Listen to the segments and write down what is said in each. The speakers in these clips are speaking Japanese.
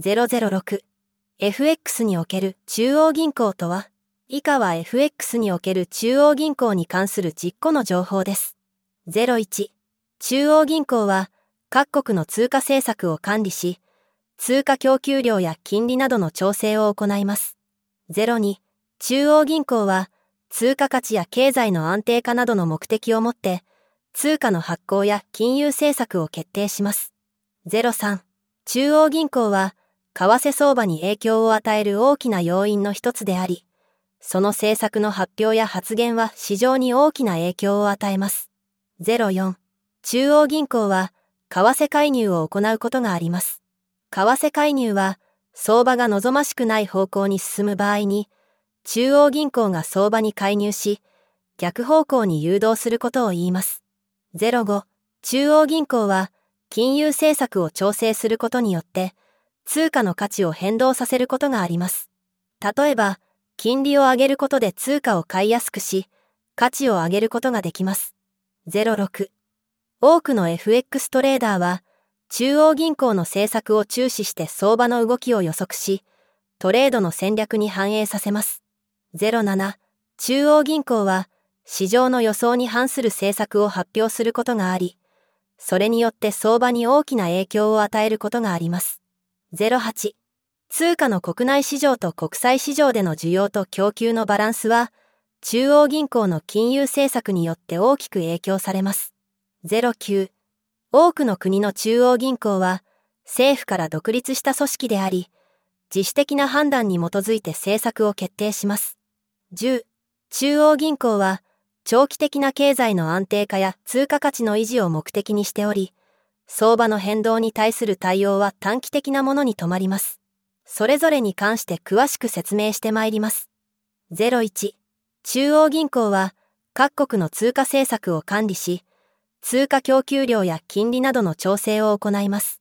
006FX における中央銀行とは以下は FX における中央銀行に関する10個の情報です。01中央銀行は各国の通貨政策を管理し、通貨供給量や金利などの調整を行います。02中央銀行は通貨価値や経済の安定化などの目的をもって通貨の発行や金融政策を決定します。03中央銀行は為替相場に影響を与える大きな要因の一つであり、その政策の発表や発言は市場に大きな影響を与えます。04中央銀行は為替介入を行うことがあります。為替介入は相場が望ましくない方向に進む場合に、中央銀行が相場に介入し、逆方向に誘導することを言います。05中央銀行は金融政策を調整することによって通貨の価値を変動させることがあります。例えば、金利を上げることで通貨を買いやすくし、価値を上げることができます。06多くの FX トレーダーは中央銀行の政策を注視して相場の動きを予測し、トレードの戦略に反映させます。07中央銀行は市場の予想に反する政策を発表することがあり、それによって相場に大きな影響を与えることがあります。08通貨の国内市場と国際市場での需要と供給のバランスは、中央銀行の金融政策によって大きく影響されます。09多くの国の中央銀行は政府から独立した組織であり、自主的な判断に基づいて政策を決定します。10. 中央銀行は長期的な経済の安定化や通貨価値の維持を目的にしており、相場の変動に対する対応は短期的なものに止まります。それぞれに関して詳しく説明してまいります。01. 中央銀行は各国の通貨政策を管理し、通貨供給量や金利などの調整を行います。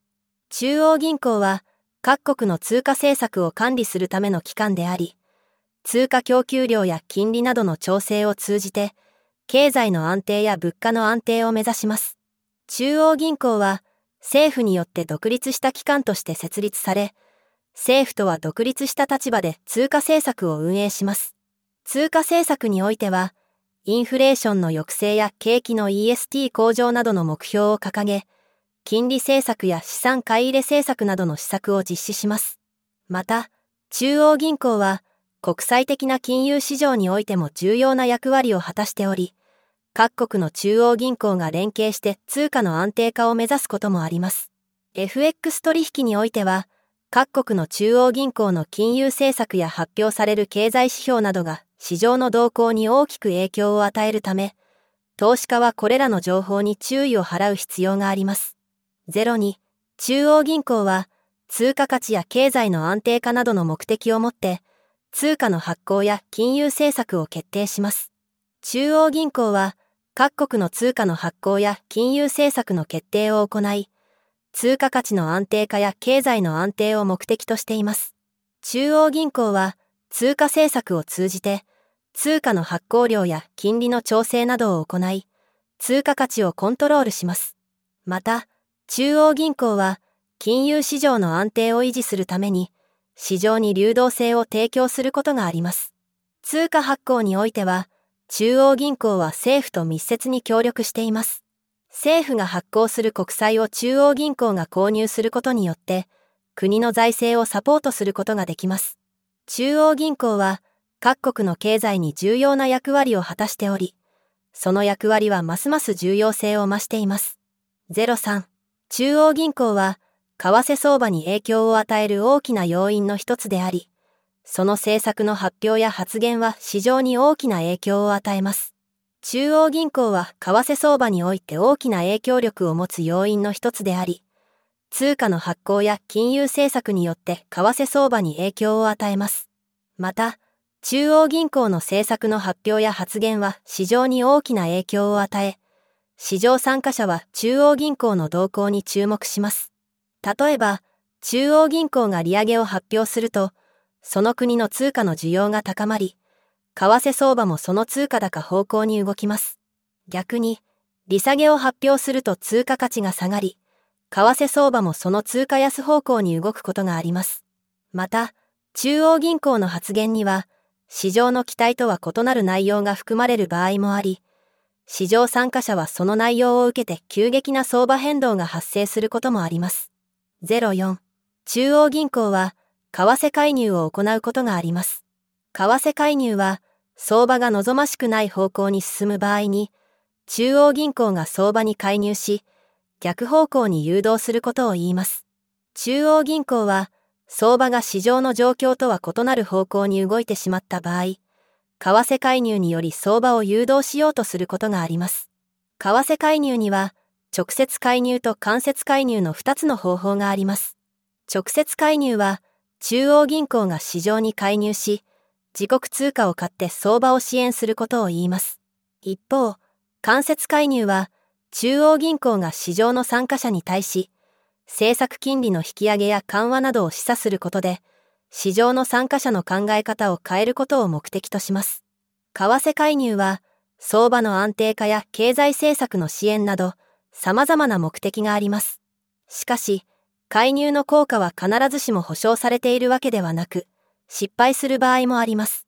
中央銀行は各国の通貨政策を管理するための機関であり、通貨供給量や金利などの調整を通じて、経済の安定や物価の安定を目指します。中央銀行は政府によって独立した機関として設立され、政府とは独立した立場で通貨政策を運営します。通貨政策においては、インフレーションの抑制や景気の EST 向上などの目標を掲げ、金利政策や資産買い入れ政策などの施策を実施します。また、中央銀行は国際的な金融市場においても重要な役割を果たしており、各国の中央銀行が連携して通貨の安定化を目指すこともあります。FX 取引においては、各国の中央銀行の金融政策や発表される経済指標などが市場の動向に大きく影響を与えるため、投資家はこれらの情報に注意を払う必要があります。02、中央銀行は通貨価値や経済の安定化などの目的をもって、通貨の発行や金融政策を決定します。中央銀行は各国の通貨の発行や金融政策の決定を行い、通貨価値の安定化や経済の安定を目的としています。中央銀行は通貨政策を通じて通貨の発行量や金利の調整などを行い、通貨価値をコントロールします。また、中央銀行は金融市場の安定を維持するために市場に流動性を提供することがあります。通貨発行においては、中央銀行は政府と密接に協力しています。政府が発行する国債を中央銀行が購入することによって、国の財政をサポートすることができます。中央銀行は各国の経済に重要な役割を果たしており、その役割はますます重要性を増しています。03中央銀行は為替相場に影響を与える大きな要因の一つであり、その政策の発表や発言は市場に大きな影響を与えます。中央銀行は為替相場において大きな影響力を持つ要因の一つであり、通貨の発行や金融政策によって為替相場に影響を与えます。また、中央銀行の政策の発表や発言は市場に大きな影響を与え、市場参加者は中央銀行の動向に注目します。例えば、中央銀行が利上げを発表すると、その国の通貨の需要が高まり、為替相場もその通貨高方向に動きます。逆に、利下げを発表すると通貨価値が下がり、為替相場もその通貨安方向に動くことがあります。また、中央銀行の発言には、市場の期待とは異なる内容が含まれる場合もあり、市場参加者はその内容を受けて急激な相場変動が発生することもあります。04中央銀行は為替介入を行うことがあります。為替介入は相場が望ましくない方向に進む場合に中央銀行が相場に介入し逆方向に誘導することを言います。中央銀行は相場が市場の状況とは異なる方向に動いてしまった場合、為替介入により相場を誘導しようとすることがあります。為替介入には、直接介入と間接介入の2つの方法があります。直接介入は、中央銀行が市場に介入し、自国通貨を買って相場を支援することを言います。一方、間接介入は、中央銀行が市場の参加者に対し、政策金利の引き上げや緩和などを示唆することで、市場の参加者の考え方を変えることを目的とします。為替介入は、相場の安定化や経済政策の支援など、様々な目的があります。しかし、介入の効果は必ずしも保証されているわけではなく、失敗する場合もあります。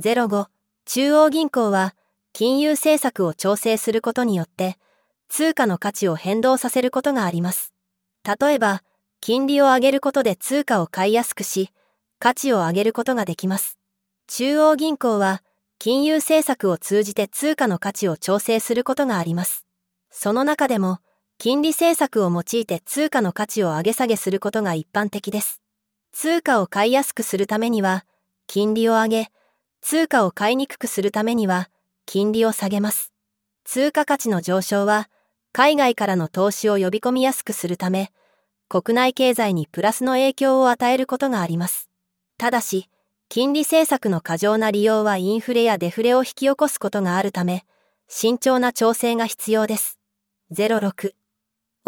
05、中央銀行は、金融政策を調整することによって、通貨の価値を変動させることがあります。例えば、金利を上げることで通貨を買いやすくし、価値を上げることができます。中央銀行は、金融政策を通じて通貨の価値を調整することがあります。その中でも、金利政策を用いて通貨の価値を上げ下げすることが一般的です。通貨を買いやすくするためには、金利を上げ、通貨を買いにくくするためには、金利を下げます。通貨価値の上昇は、海外からの投資を呼び込みやすくするため、国内経済にプラスの影響を与えることがあります。ただし、金利政策の過剰な利用はインフレやデフレを引き起こすことがあるため、慎重な調整が必要です。06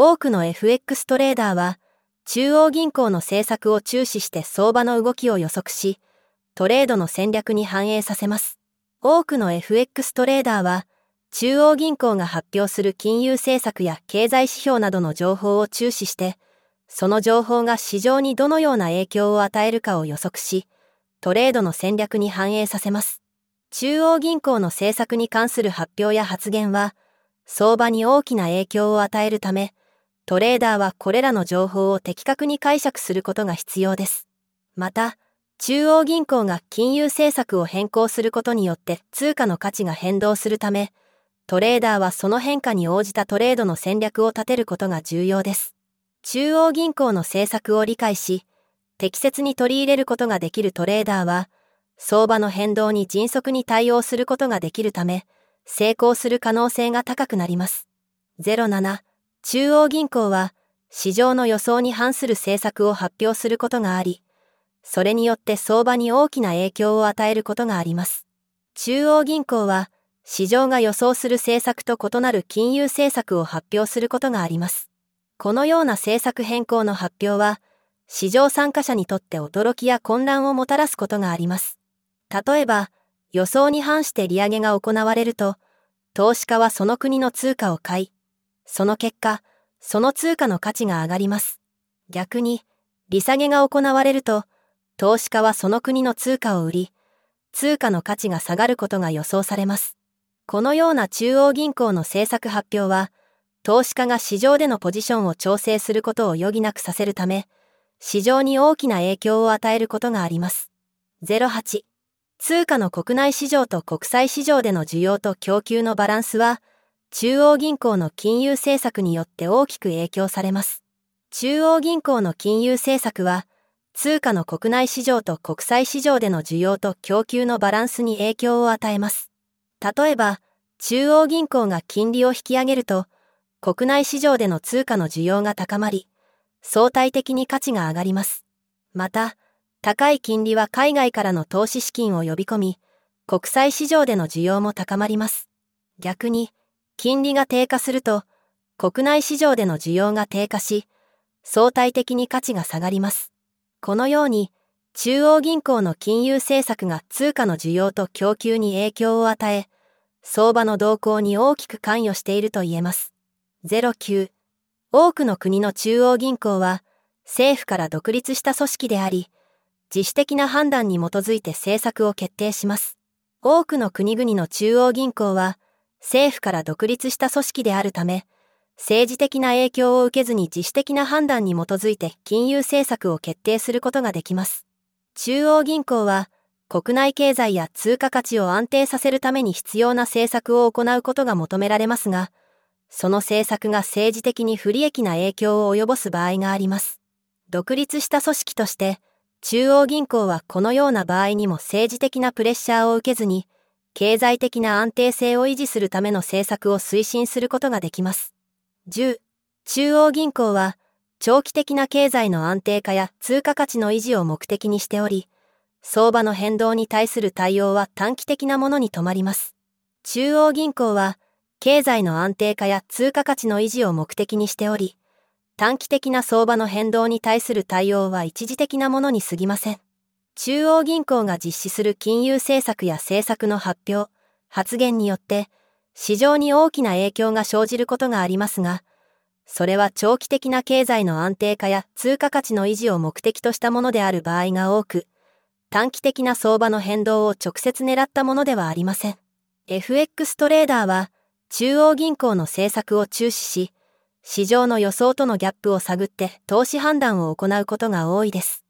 多くの FX トレーダーは、中央銀行の政策を注視して相場の動きを予測し、トレードの戦略に反映させます。多くの FX トレーダーは、中央銀行が発表する金融政策や経済指標などの情報を注視して、その情報が市場にどのような影響を与えるかを予測し、トレードの戦略に反映させます。中央銀行の政策に関する発表や発言は、相場に大きな影響を与えるため、トレーダーはこれらの情報を的確に解釈することが必要です。また、中央銀行が金融政策を変更することによって通貨の価値が変動するため、トレーダーはその変化に応じたトレードの戦略を立てることが重要です。中央銀行の政策を理解し、適切に取り入れることができるトレーダーは、相場の変動に迅速に対応することができるため、成功する可能性が高くなります。07中央銀行は、市場の予想に反する政策を発表することがあり、それによって相場に大きな影響を与えることがあります。中央銀行は、市場が予想する政策と異なる金融政策を発表することがあります。このような政策変更の発表は、市場参加者にとって驚きや混乱をもたらすことがあります。例えば、予想に反して利上げが行われると、投資家はその国の通貨を買い、その結果、その通貨の価値が上がります。逆に、利下げが行われると、投資家はその国の通貨を売り、通貨の価値が下がることが予想されます。このような中央銀行の政策発表は、投資家が市場でのポジションを調整することを余儀なくさせるため、市場に大きな影響を与えることがあります。08通貨の国内市場と国際市場での需要と供給のバランスは、中央銀行の金融政策によって大きく影響されます。中央銀行の金融政策は、通貨の国内市場と国際市場での需要と供給のバランスに影響を与えます。例えば、中央銀行が金利を引き上げると、国内市場での通貨の需要が高まり、相対的に価値が上がります。また、高い金利は海外からの投資資金を呼び込み、国際市場での需要も高まります。逆に、金利が低下すると、国内市場での需要が低下し、相対的に価値が下がります。このように、中央銀行の金融政策が通貨の需要と供給に影響を与え、相場の動向に大きく関与していると言えます。09多くの国の中央銀行は政府から独立した組織であり、自主的な判断に基づいて政策を決定します。多くの国々の中央銀行は政府から独立した組織であるため、政治的な影響を受けずに自主的な判断に基づいて金融政策を決定することができます。中央銀行は国内経済や通貨価値を安定させるために必要な政策を行うことが求められますが、その政策が政治的に不利益な影響を及ぼす場合があります。独立した組織として、中央銀行はこのような場合にも政治的なプレッシャーを受けずに、経済的な安定性を維持するための政策を推進することができます。10. 中央銀行は、長期的な経済の安定化や通貨価値の維持を目的にしており、相場の変動に対する対応は短期的なものに止まります。中央銀行は、経済の安定化や通貨価値の維持を目的にしており、短期的な相場の変動に対する対応は一時的なものに過ぎません。中央銀行が実施する金融政策や政策の発表、発言によって、市場に大きな影響が生じることがありますが、それは長期的な経済の安定化や通貨価値の維持を目的としたものである場合が多く、短期的な相場の変動を直接狙ったものではありません。FX トレーダーは中央銀行の政策を注視し、市場の予想とのギャップを探って投資判断を行うことが多いです。